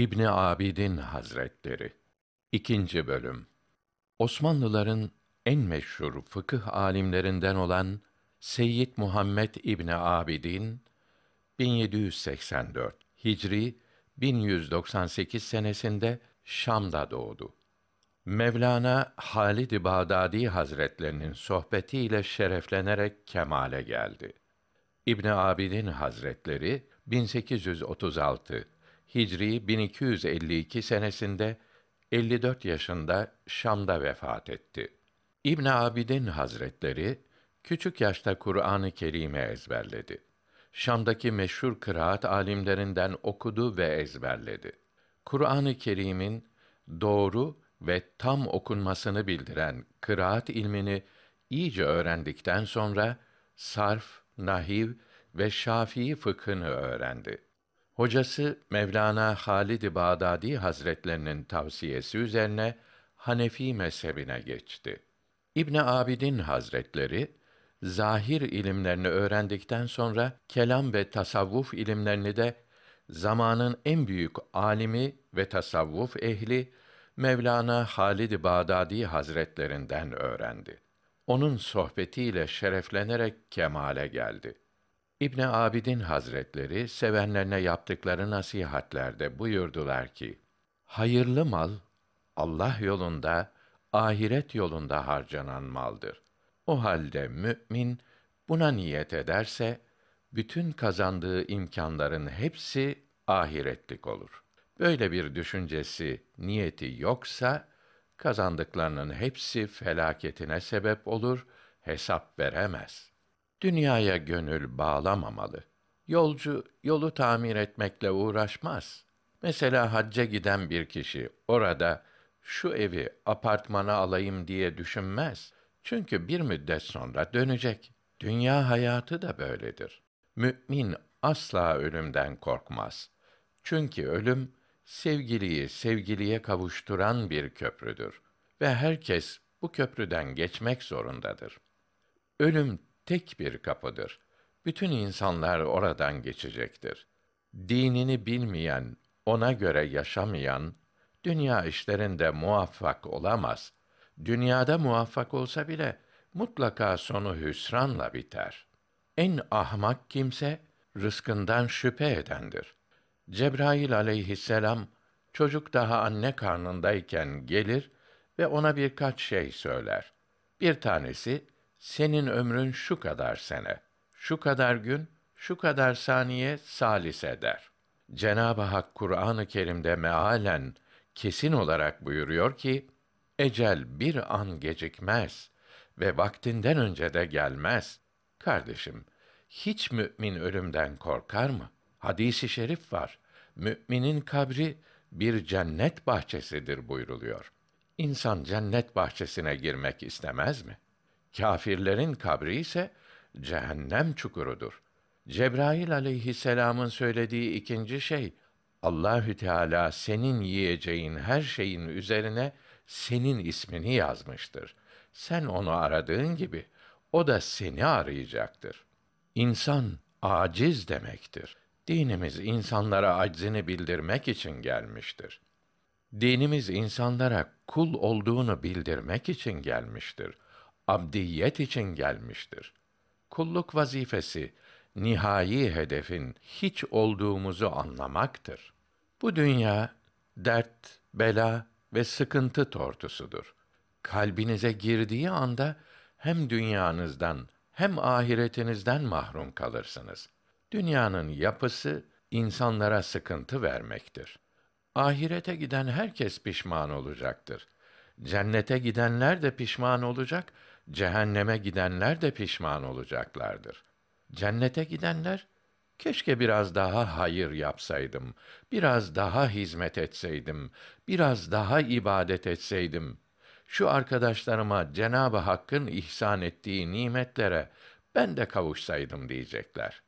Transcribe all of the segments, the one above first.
İbni Abidin Hazretleri 2. bölüm Osmanlıların en meşhur fıkıh alimlerinden olan Seyyid Muhammed İbni Abidin 1784 Hicri 1198 senesinde Şam'da doğdu. Mevlana Halid-i Bağdadi Hazretlerinin sohbetiyle şereflenerek kemale geldi. İbn Abidin Hazretleri 1836 Hicri 1252 senesinde 54 yaşında Şam'da vefat etti. İbn Abidin Hazretleri küçük yaşta Kur'an-ı Kerim'i ezberledi. Şam'daki meşhur kıraat alimlerinden okudu ve ezberledi. Kur'an-ı Kerim'in doğru ve tam okunmasını bildiren kıraat ilmini iyice öğrendikten sonra sarf, nahiv ve Şafii fıkhını öğrendi. Hocası Mevlana Halid-i Bağdadi Hazretlerinin tavsiyesi üzerine Hanefi mezhebine geçti. İbn Abidin Hazretleri zahir ilimlerini öğrendikten sonra kelam ve tasavvuf ilimlerini de zamanın en büyük alimi ve tasavvuf ehli Mevlana Halid-i Bağdadi Hazretlerinden öğrendi. Onun sohbetiyle şereflenerek kemale geldi. İbn Abidin Hazretleri sevenlerine yaptıkları nasihatlerde buyurdular ki: Hayırlı mal Allah yolunda, ahiret yolunda harcanan maldır. O halde mümin buna niyet ederse bütün kazandığı imkanların hepsi ahiretlik olur. Böyle bir düşüncesi, niyeti yoksa kazandıklarının hepsi felaketine sebep olur, hesap veremez.'' Dünyaya gönül bağlamamalı. Yolcu yolu tamir etmekle uğraşmaz. Mesela hacca giden bir kişi orada şu evi apartmana alayım diye düşünmez. Çünkü bir müddet sonra dönecek. Dünya hayatı da böyledir. Mümin asla ölümden korkmaz. Çünkü ölüm sevgiliyi sevgiliye kavuşturan bir köprüdür ve herkes bu köprüden geçmek zorundadır. Ölüm tek bir kapıdır. Bütün insanlar oradan geçecektir. Dinini bilmeyen, ona göre yaşamayan dünya işlerinde muvaffak olamaz. Dünyada muvaffak olsa bile mutlaka sonu hüsranla biter. En ahmak kimse rızkından şüphe edendir. Cebrail aleyhisselam çocuk daha anne karnındayken gelir ve ona birkaç şey söyler. Bir tanesi senin ömrün şu kadar sene, şu kadar gün, şu kadar saniye salis eder. Cenab-ı Hak Kur'an-ı Kerim'de mealen kesin olarak buyuruyor ki ecel bir an gecikmez ve vaktinden önce de gelmez. Kardeşim, hiç mümin ölümden korkar mı? Hadisi şerif var. Müminin kabri bir cennet bahçesidir buyruluyor. İnsan cennet bahçesine girmek istemez mi?' Kâfirlerin kabri ise cehennem çukurudur. Cebrail aleyhisselamın söylediği ikinci şey Allahü Teala senin yiyeceğin her şeyin üzerine senin ismini yazmıştır. Sen onu aradığın gibi o da seni arayacaktır. İnsan aciz demektir. Dinimiz insanlara aczini bildirmek için gelmiştir. Dinimiz insanlara kul olduğunu bildirmek için gelmiştir abdiyet için gelmiştir. Kulluk vazifesi nihai hedefin hiç olduğumuzu anlamaktır. Bu dünya dert, bela ve sıkıntı tortusudur. Kalbinize girdiği anda hem dünyanızdan hem ahiretinizden mahrum kalırsınız. Dünyanın yapısı insanlara sıkıntı vermektir. Ahirete giden herkes pişman olacaktır. Cennete gidenler de pişman olacak, cehenneme gidenler de pişman olacaklardır. Cennete gidenler keşke biraz daha hayır yapsaydım, biraz daha hizmet etseydim, biraz daha ibadet etseydim. Şu arkadaşlarıma Cenabı Hakk'ın ihsan ettiği nimetlere ben de kavuşsaydım diyecekler.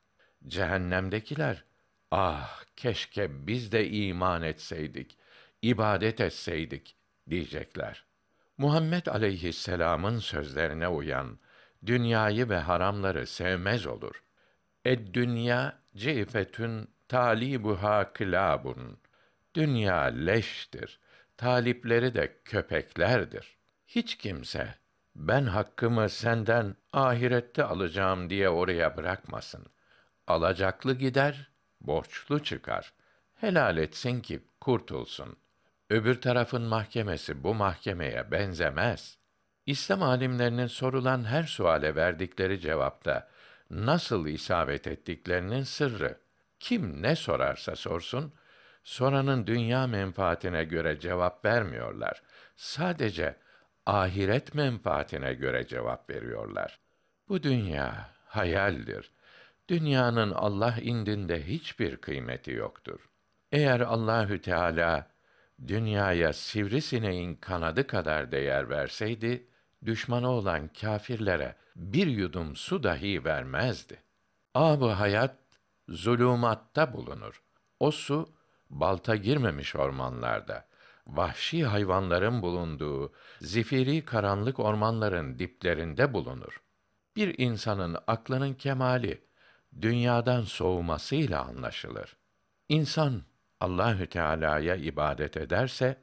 Cehennemdekiler ah keşke biz de iman etseydik, ibadet etseydik diyecekler.'' Muhammed aleyhisselam'ın sözlerine uyan, dünyayı ve haramları sevmez olur. Ed dünya cifetün talibuha kılabun. Dünya leştir. Talipleri de köpeklerdir. Hiç kimse ben hakkımı senden ahirette alacağım diye oraya bırakmasın. Alacaklı gider, borçlu çıkar. Helal etsin ki kurtulsun. Öbür tarafın mahkemesi bu mahkemeye benzemez. İslam alimlerinin sorulan her suale verdikleri cevapta nasıl isabet ettiklerinin sırrı kim ne sorarsa sorsun soranın dünya menfaatine göre cevap vermiyorlar. Sadece ahiret menfaatine göre cevap veriyorlar. Bu dünya hayaldir. Dünyanın Allah indinde hiçbir kıymeti yoktur. Eğer Allahü Teala dünyaya sivrisineğin kanadı kadar değer verseydi, düşmanı olan kâfirlere bir yudum su dahi vermezdi. Ab hayat zulümatta bulunur. O su balta girmemiş ormanlarda, vahşi hayvanların bulunduğu zifiri karanlık ormanların diplerinde bulunur. Bir insanın aklının kemali dünyadan soğumasıyla anlaşılır. İnsan Allahü Teala'ya ibadet ederse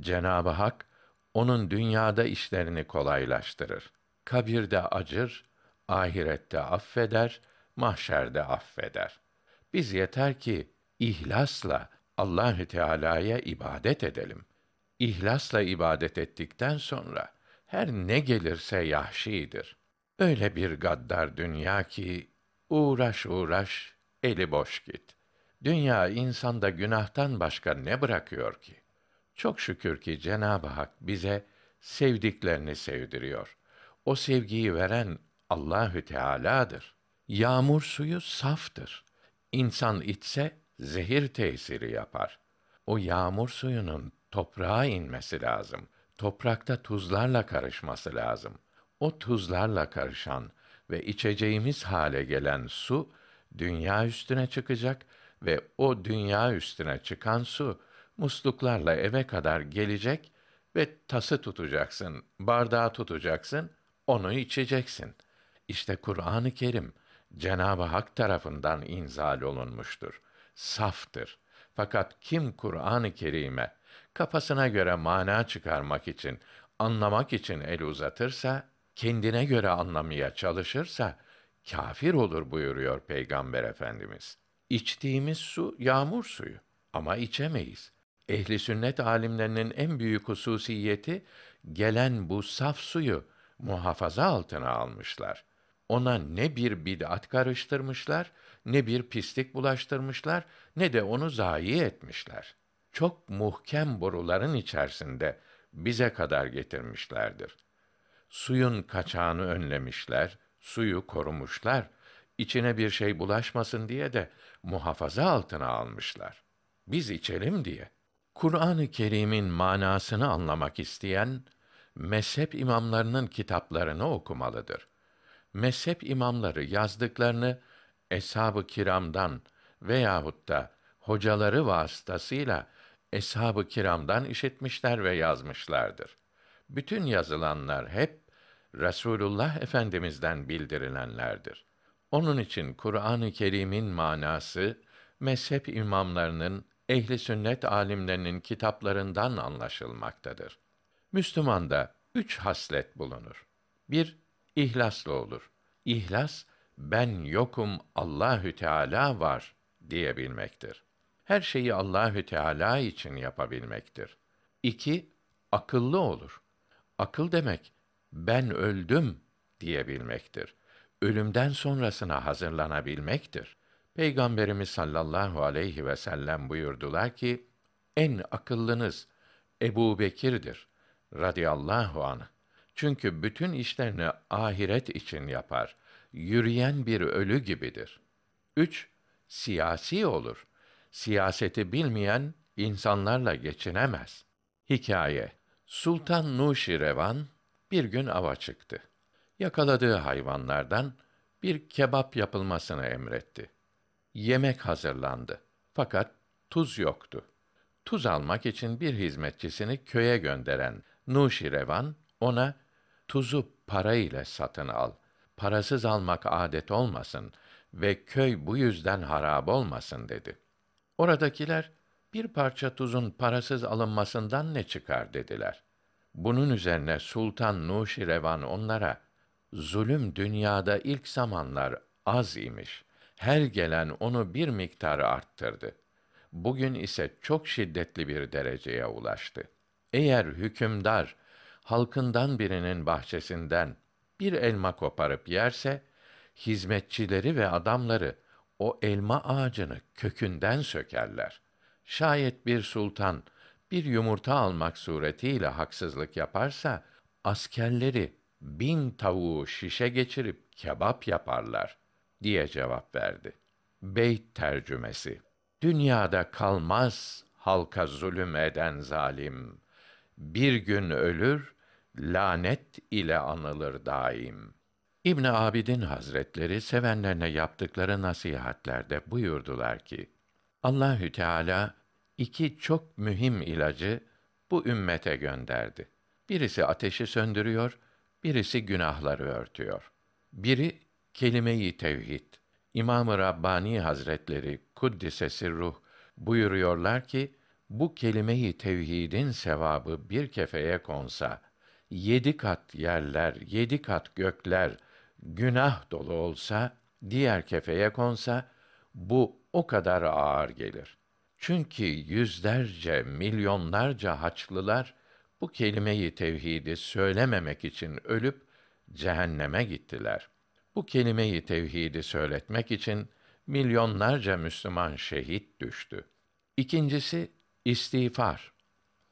Cenabı Hak onun dünyada işlerini kolaylaştırır. Kabirde acır, ahirette affeder, mahşerde affeder. Biz yeter ki ihlasla Allahü Teala'ya ibadet edelim. İhlasla ibadet ettikten sonra her ne gelirse yahşidir. Öyle bir gaddar dünya ki uğraş uğraş eli boş git. Dünya insanda günahtan başka ne bırakıyor ki? Çok şükür ki Cenab-ı Hak bize sevdiklerini sevdiriyor. O sevgiyi veren Allahü Teala'dır. Yağmur suyu saftır. İnsan içse zehir tesiri yapar. O yağmur suyunun toprağa inmesi lazım. Toprakta tuzlarla karışması lazım. O tuzlarla karışan ve içeceğimiz hale gelen su dünya üstüne çıkacak ve o dünya üstüne çıkan su musluklarla eve kadar gelecek ve tası tutacaksın, bardağı tutacaksın, onu içeceksin. İşte Kur'an-ı Kerim Cenab-ı Hak tarafından inzal olunmuştur. Saftır. Fakat kim Kur'an-ı Kerim'e kafasına göre mana çıkarmak için, anlamak için el uzatırsa, kendine göre anlamaya çalışırsa kafir olur buyuruyor Peygamber Efendimiz. İçtiğimiz su yağmur suyu ama içemeyiz. Ehli sünnet alimlerinin en büyük hususiyeti gelen bu saf suyu muhafaza altına almışlar. Ona ne bir bid'at karıştırmışlar, ne bir pislik bulaştırmışlar, ne de onu zayi etmişler. Çok muhkem boruların içerisinde bize kadar getirmişlerdir. Suyun kaçağını önlemişler, suyu korumuşlar. İçine bir şey bulaşmasın diye de muhafaza altına almışlar. Biz içelim diye. Kur'an-ı Kerim'in manasını anlamak isteyen mezhep imamlarının kitaplarını okumalıdır. Mezhep imamları yazdıklarını eshab-ı kiramdan veyahut da hocaları vasıtasıyla eshab-ı kiramdan işitmişler ve yazmışlardır. Bütün yazılanlar hep Resulullah Efendimizden bildirilenlerdir. Onun için Kur'an-ı Kerim'in manası mezhep imamlarının ehli sünnet alimlerinin kitaplarından anlaşılmaktadır. Müslümanda üç haslet bulunur. Bir, ihlaslı olur. İhlas, ben yokum, Allahü Teala var diyebilmektir. Her şeyi Allahü Teala için yapabilmektir. İki, akıllı olur. Akıl demek, ben öldüm diyebilmektir. Ölümden sonrasına hazırlanabilmektir. Peygamberimiz sallallahu aleyhi ve sellem buyurdular ki, en akıllınız Ebu Bekir'dir radıyallahu anh. Çünkü bütün işlerini ahiret için yapar. Yürüyen bir ölü gibidir. 3. Siyasi olur. Siyaseti bilmeyen insanlarla geçinemez. Hikaye Sultan Nuşirevan bir gün ava çıktı. Yakaladığı hayvanlardan bir kebap yapılmasını emretti. Yemek hazırlandı. Fakat tuz yoktu. Tuz almak için bir hizmetçisini köye gönderen Nuşirevan ona tuzu para ile satın al. Parasız almak adet olmasın ve köy bu yüzden harap olmasın dedi. Oradakiler Bir parça tuzun parasız alınmasından ne çıkar dediler. Bunun üzerine Sultan Nuşirevan onlara zulüm dünyada ilk zamanlar az imiş. Her gelen onu bir miktar arttırdı. Bugün ise çok şiddetli bir dereceye ulaştı. Eğer hükümdar halkından birinin bahçesinden bir elma koparıp yerse, hizmetçileri ve adamları o elma ağacını kökünden sökerler. Şayet bir sultan bir yumurta almak suretiyle haksızlık yaparsa, askerleri bin tavuğu şişe geçirip kebap yaparlar diye cevap verdi. Beyt tercümesi Dünyada kalmaz halka zulüm eden zalim. Bir gün ölür, lanet ile anılır daim. İbn Abidin Hazretleri sevenlerine yaptıkları nasihatlerde buyurdular ki: Allahü Teala iki çok mühim ilacı bu ümmete gönderdi. Birisi ateşi söndürüyor, birisi günahları örtüyor. Biri kelime-i tevhid. İmam-ı Rabbani Hazretleri kuddise sirruh buyuruyorlar ki bu kelime-i tevhidin sevabı bir kefeye konsa yedi kat yerler, yedi kat gökler günah dolu olsa, diğer kefeye konsa bu o kadar ağır gelir. Çünkü yüzlerce, milyonlarca haçlılar bu kelimeyi tevhidi söylememek için ölüp cehenneme gittiler. Bu kelimeyi tevhidi söyletmek için milyonlarca Müslüman şehit düştü. İkincisi istiğfar.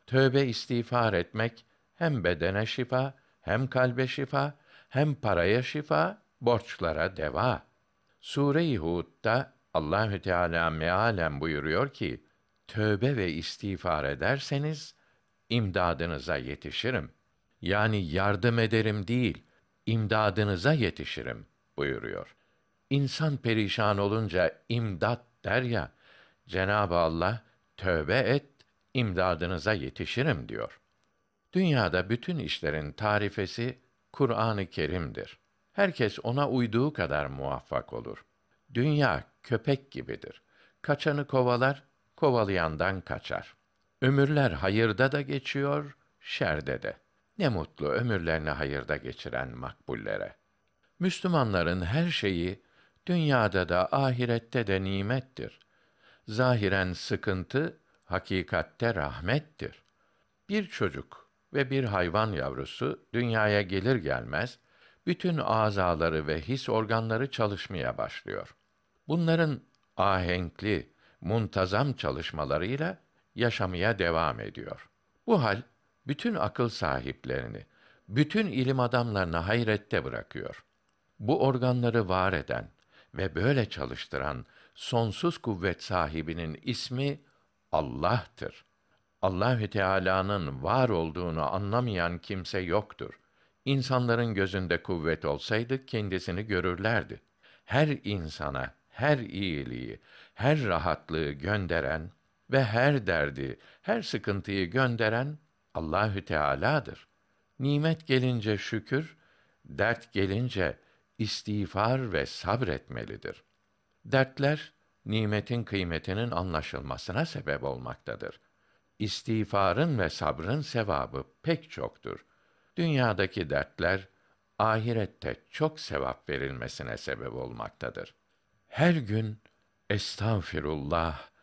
Tövbe istiğfar etmek hem bedene şifa, hem kalbe şifa, hem paraya şifa, borçlara deva. Sure-i Hud'da Allahü Teala mealen buyuruyor ki: Tövbe ve istiğfar ederseniz imdadınıza yetişirim. Yani yardım ederim değil, imdadınıza yetişirim buyuruyor. İnsan perişan olunca imdat der ya, Cenab-ı Allah tövbe et, imdadınıza yetişirim diyor. Dünyada bütün işlerin tarifesi Kur'an-ı Kerim'dir. Herkes ona uyduğu kadar muvaffak olur. Dünya köpek gibidir. Kaçanı kovalar, kovalayandan kaçar. Ömürler hayırda da geçiyor, şerde de. Ne mutlu ömürlerini hayırda geçiren makbullere. Müslümanların her şeyi dünyada da ahirette de nimettir. Zahiren sıkıntı, hakikatte rahmettir. Bir çocuk ve bir hayvan yavrusu dünyaya gelir gelmez bütün azaları ve his organları çalışmaya başlıyor. Bunların ahenkli, muntazam çalışmalarıyla yaşamaya devam ediyor. Bu hal bütün akıl sahiplerini, bütün ilim adamlarını hayrette bırakıyor. Bu organları var eden ve böyle çalıştıran sonsuz kuvvet sahibinin ismi Allah'tır. Allahü Teala'nın var olduğunu anlamayan kimse yoktur. İnsanların gözünde kuvvet olsaydı kendisini görürlerdi. Her insana her iyiliği, her rahatlığı gönderen ve her derdi, her sıkıntıyı gönderen Allahü Teala'dır. Nimet gelince şükür, dert gelince istiğfar ve sabretmelidir. Dertler nimetin kıymetinin anlaşılmasına sebep olmaktadır. İstiğfarın ve sabrın sevabı pek çoktur. Dünyadaki dertler ahirette çok sevap verilmesine sebep olmaktadır. Her gün estağfirullah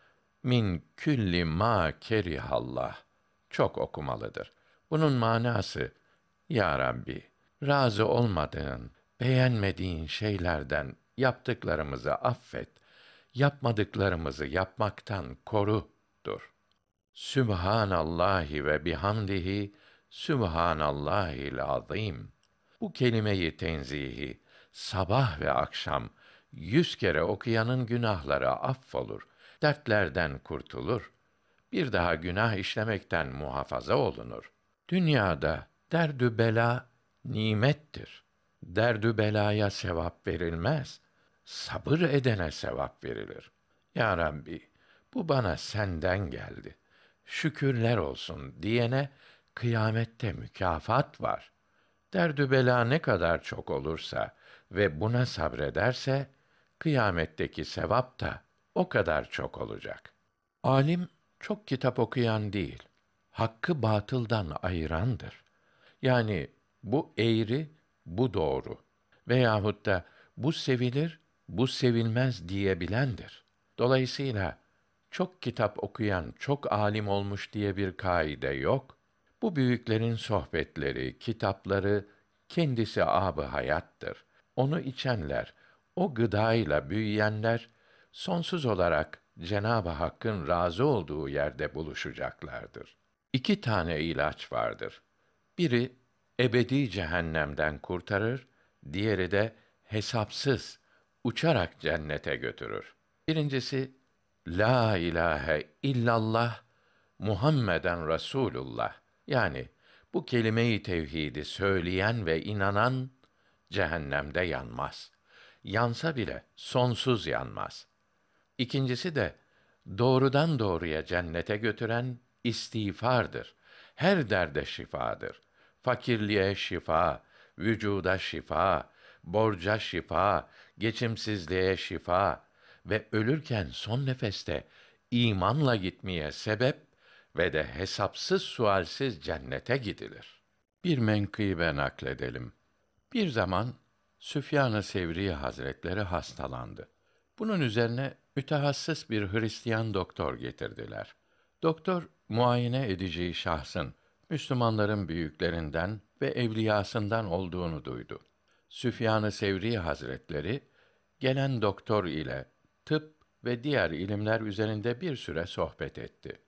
min külli ma kerihallah çok okumalıdır. Bunun manası ya Rabbi razı olmadığın, beğenmediğin şeylerden yaptıklarımızı affet, yapmadıklarımızı yapmaktan korudur. Sübhanallahi ve bihamdihi Sübhanallahil azim. Bu kelimeyi tenzihi sabah ve akşam yüz kere okuyanın günahları affolur, dertlerden kurtulur. Bir daha günah işlemekten muhafaza olunur. Dünyada derdü bela nimettir. Derdü belaya sevap verilmez. Sabır edene sevap verilir. Ya Rabbi, bu bana senden geldi. Şükürler olsun diyene kıyamette mükafat var. Derdü bela ne kadar çok olursa ve buna sabrederse kıyametteki sevap da o kadar çok olacak. Alim çok kitap okuyan değil, hakkı batıldan ayırandır. Yani bu eğri, bu doğru veyahut da bu sevilir, bu sevilmez diyebilendir. Dolayısıyla çok kitap okuyan, çok alim olmuş diye bir kaide yok. Bu büyüklerin sohbetleri, kitapları kendisi abı hayattır. Onu içenler, o gıdayla büyüyenler sonsuz olarak Cenab-ı Hakk'ın razı olduğu yerde buluşacaklardır. İki tane ilaç vardır. Biri ebedi cehennemden kurtarır, diğeri de hesapsız uçarak cennete götürür. Birincisi la ilahe illallah Muhammeden Resulullah yani bu kelime-i tevhidi söyleyen ve inanan cehennemde yanmaz. Yansa bile sonsuz yanmaz. İkincisi de doğrudan doğruya cennete götüren istiğfardır. Her derde şifadır. Fakirliğe şifa, vücuda şifa, borca şifa, geçimsizliğe şifa ve ölürken son nefeste imanla gitmeye sebep ve de hesapsız sualsiz cennete gidilir. Bir menkıbe nakledelim. Bir zaman Süfyan-ı Sevri Hazretleri hastalandı. Bunun üzerine mütehassıs bir Hristiyan doktor getirdiler. Doktor muayene edeceği şahsın Müslümanların büyüklerinden ve evliyasından olduğunu duydu. Süfyan-ı Sevri Hazretleri gelen doktor ile tıp ve diğer ilimler üzerinde bir süre sohbet etti.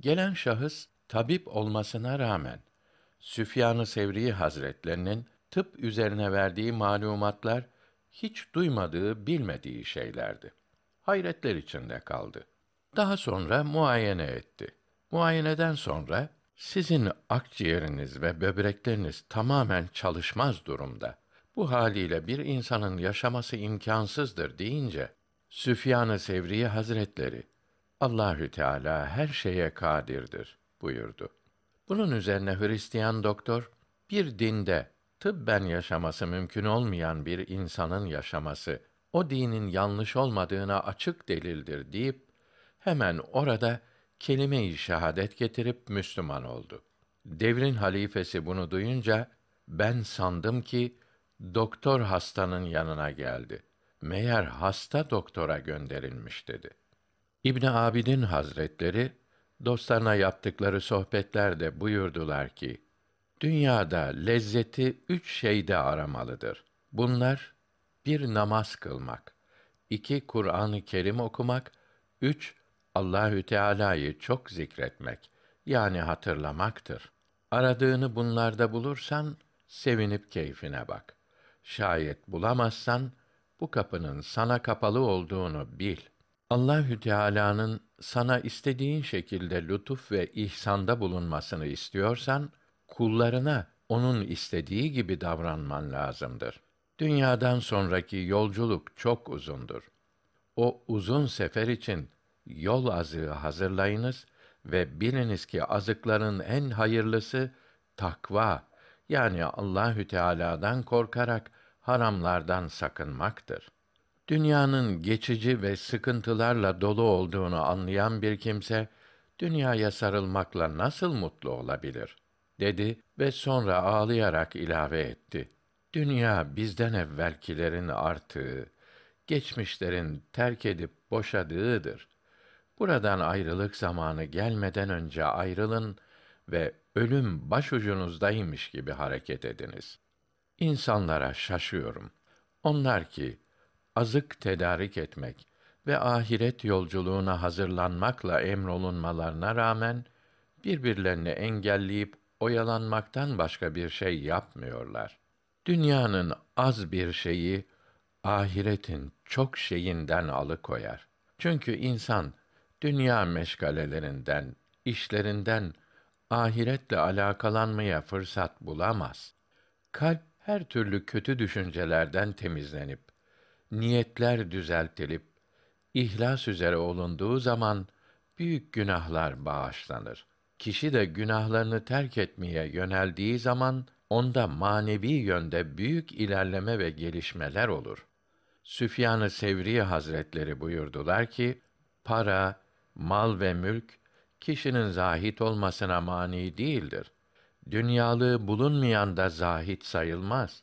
Gelen şahıs tabip olmasına rağmen Süfyan-ı Sevri Hazretlerinin tıp üzerine verdiği malumatlar hiç duymadığı, bilmediği şeylerdi. Hayretler içinde kaldı. Daha sonra muayene etti. Muayeneden sonra sizin akciğeriniz ve böbrekleriniz tamamen çalışmaz durumda. Bu haliyle bir insanın yaşaması imkansızdır deyince Süfyan-ı Sevri Hazretleri Allahü Teala her şeye kadirdir buyurdu. Bunun üzerine Hristiyan doktor bir dinde tıbben yaşaması mümkün olmayan bir insanın yaşaması o dinin yanlış olmadığına açık delildir deyip hemen orada kelime-i şehadet getirip Müslüman oldu. Devrin halifesi bunu duyunca ben sandım ki doktor hastanın yanına geldi. Meğer hasta doktora gönderilmiş dedi. İbn Abidin Hazretleri dostlarına yaptıkları sohbetlerde buyurdular ki: Dünyada lezzeti üç şeyde aramalıdır. Bunlar bir namaz kılmak, iki Kur'an-ı Kerim okumak, üç Allahü Teala'yı çok zikretmek yani hatırlamaktır. Aradığını bunlarda bulursan sevinip keyfine bak. Şayet bulamazsan bu kapının sana kapalı olduğunu bil. Allahü Teala'nın sana istediğin şekilde lütuf ve ihsanda bulunmasını istiyorsan kullarına onun istediği gibi davranman lazımdır. Dünyadan sonraki yolculuk çok uzundur. O uzun sefer için yol azığı hazırlayınız ve biliniz ki azıkların en hayırlısı takva yani Allahü Teala'dan korkarak haramlardan sakınmaktır. Dünyanın geçici ve sıkıntılarla dolu olduğunu anlayan bir kimse dünyaya sarılmakla nasıl mutlu olabilir? dedi ve sonra ağlayarak ilave etti. Dünya bizden evvelkilerin artığı, geçmişlerin terk edip boşadığıdır. Buradan ayrılık zamanı gelmeden önce ayrılın ve ölüm başucunuzdaymış gibi hareket ediniz. İnsanlara şaşıyorum. Onlar ki azık tedarik etmek ve ahiret yolculuğuna hazırlanmakla emrolunmalarına rağmen birbirlerini engelleyip oyalanmaktan başka bir şey yapmıyorlar. Dünyanın az bir şeyi ahiretin çok şeyinden alıkoyar. Çünkü insan dünya meşgalelerinden, işlerinden ahiretle alakalanmaya fırsat bulamaz. Kalp her türlü kötü düşüncelerden temizlenip niyetler düzeltilip ihlas üzere olunduğu zaman büyük günahlar bağışlanır. Kişi de günahlarını terk etmeye yöneldiği zaman onda manevi yönde büyük ilerleme ve gelişmeler olur. Süfyan-ı Sevri Hazretleri buyurdular ki, para, mal ve mülk kişinin zahit olmasına mani değildir. Dünyalığı bulunmayan da zahit sayılmaz.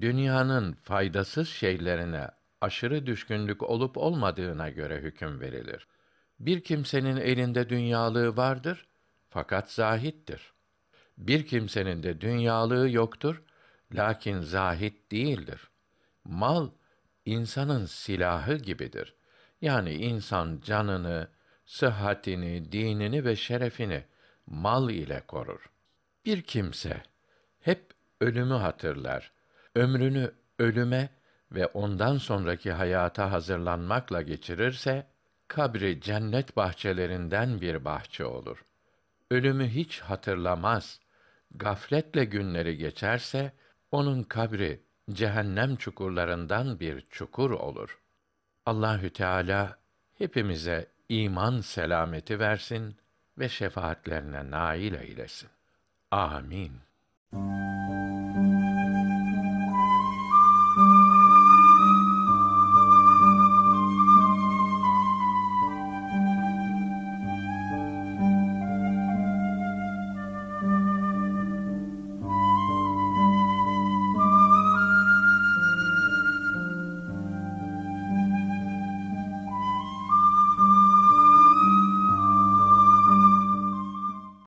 Dünyanın faydasız şeylerine aşırı düşkünlük olup olmadığına göre hüküm verilir. Bir kimsenin elinde dünyalığı vardır fakat zahittir. Bir kimsenin de dünyalığı yoktur lakin zahit değildir. Mal insanın silahı gibidir. Yani insan canını, sıhhatini, dinini ve şerefini mal ile korur. Bir kimse hep ölümü hatırlar. Ömrünü ölüme ve ondan sonraki hayata hazırlanmakla geçirirse kabri cennet bahçelerinden bir bahçe olur. Ölümü hiç hatırlamaz, gafletle günleri geçerse onun kabri cehennem çukurlarından bir çukur olur. Allahü Teala hepimize iman selameti versin ve şefaatlerine nail eylesin. Amin.